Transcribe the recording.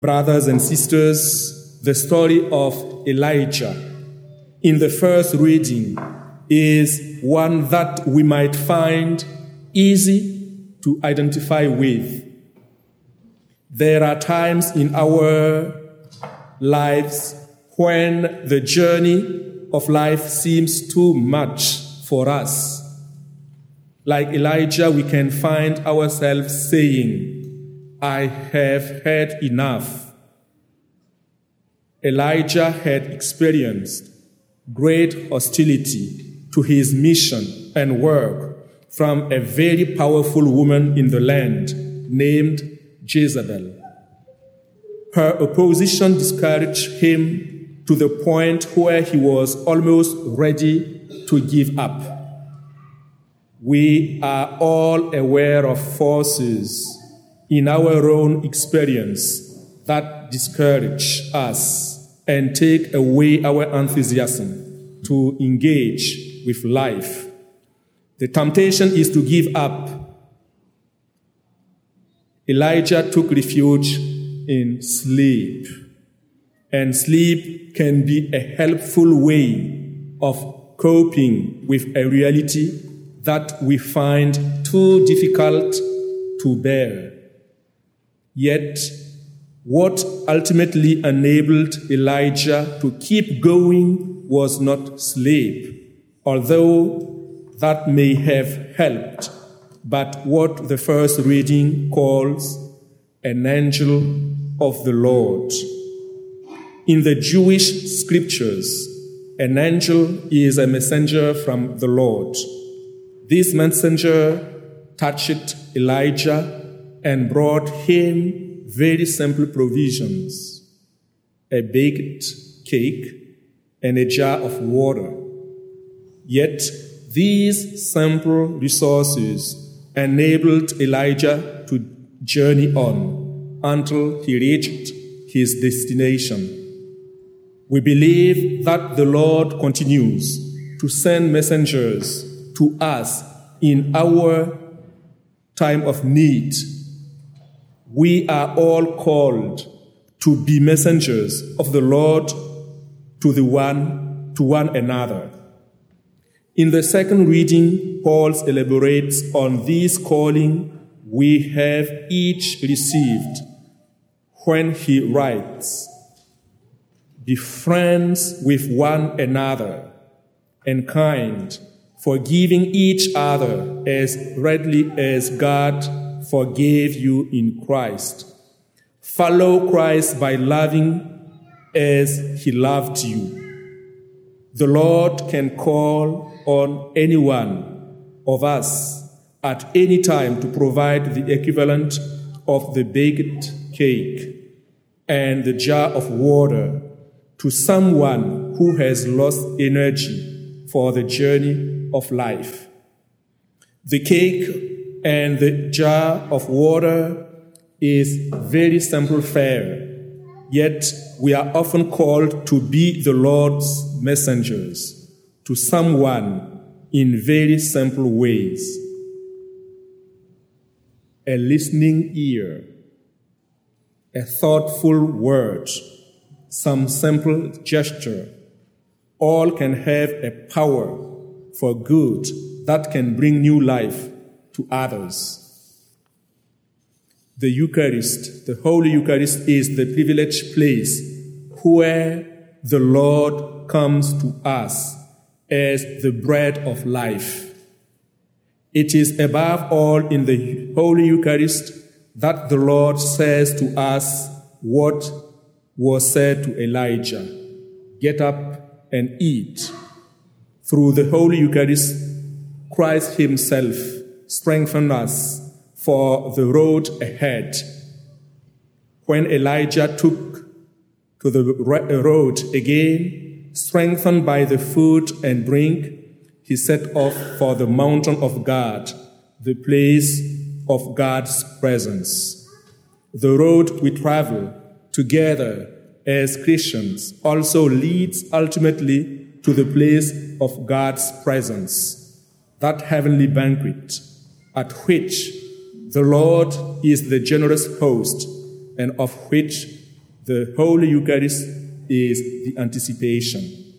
Brothers and sisters, the story of Elijah in the first reading is one that we might find easy to identify with. There are times in our lives when the journey of life seems too much for us. Like Elijah, we can find ourselves saying, I have had enough. Elijah had experienced great hostility to his mission and work from a very powerful woman in the land named Jezebel. Her opposition discouraged him to the point where he was almost ready to give up. We are all aware of forces in our own experience that discourage us and take away our enthusiasm to engage with life. The temptation is to give up. Elijah took refuge in sleep, and sleep can be a helpful way of coping with a reality that we find too difficult to bear. Yet, what ultimately enabled Elijah to keep going was not sleep, although that may have helped, but what the first reading calls an angel of the Lord. In the Jewish scriptures, an angel is a messenger from the Lord. This messenger touched Elijah and brought him very simple provisions a baked cake and a jar of water. Yet these simple resources enabled Elijah to journey on until he reached his destination. We believe that the Lord continues to send messengers to us in our time of need we are all called to be messengers of the Lord to the one to one another. In the second reading, Paul elaborates on this calling we have each received when he writes, Be friends with one another and kind, forgiving each other as readily as God forgave you in Christ. Follow Christ by loving as he loved you. The Lord can call on anyone of us at any time to provide the equivalent of the baked cake and the jar of water to someone who has lost energy for the journey of life. The cake and the jar of water is very simple fare. Yet we are often called to be the Lord's messengers to someone in very simple ways. A listening ear, a thoughtful word, some simple gesture, all can have a power for good that can bring new life to others. The Eucharist, the Holy Eucharist, is the privileged place where the Lord comes to us as the bread of life. It is above all in the Holy Eucharist that the Lord says to us what was said to Elijah Get up and eat. Through the Holy Eucharist, Christ Himself strengthen us for the road ahead. When Elijah took to the uh, road again, strengthened by the food and drink, he set off for the mountain of God, the place of God's presence. The road we travel together as Christians also leads ultimately to the place of God's presence, that heavenly banquet at which the Lord is the generous host and of which The Holy Eucharist is the anticipation.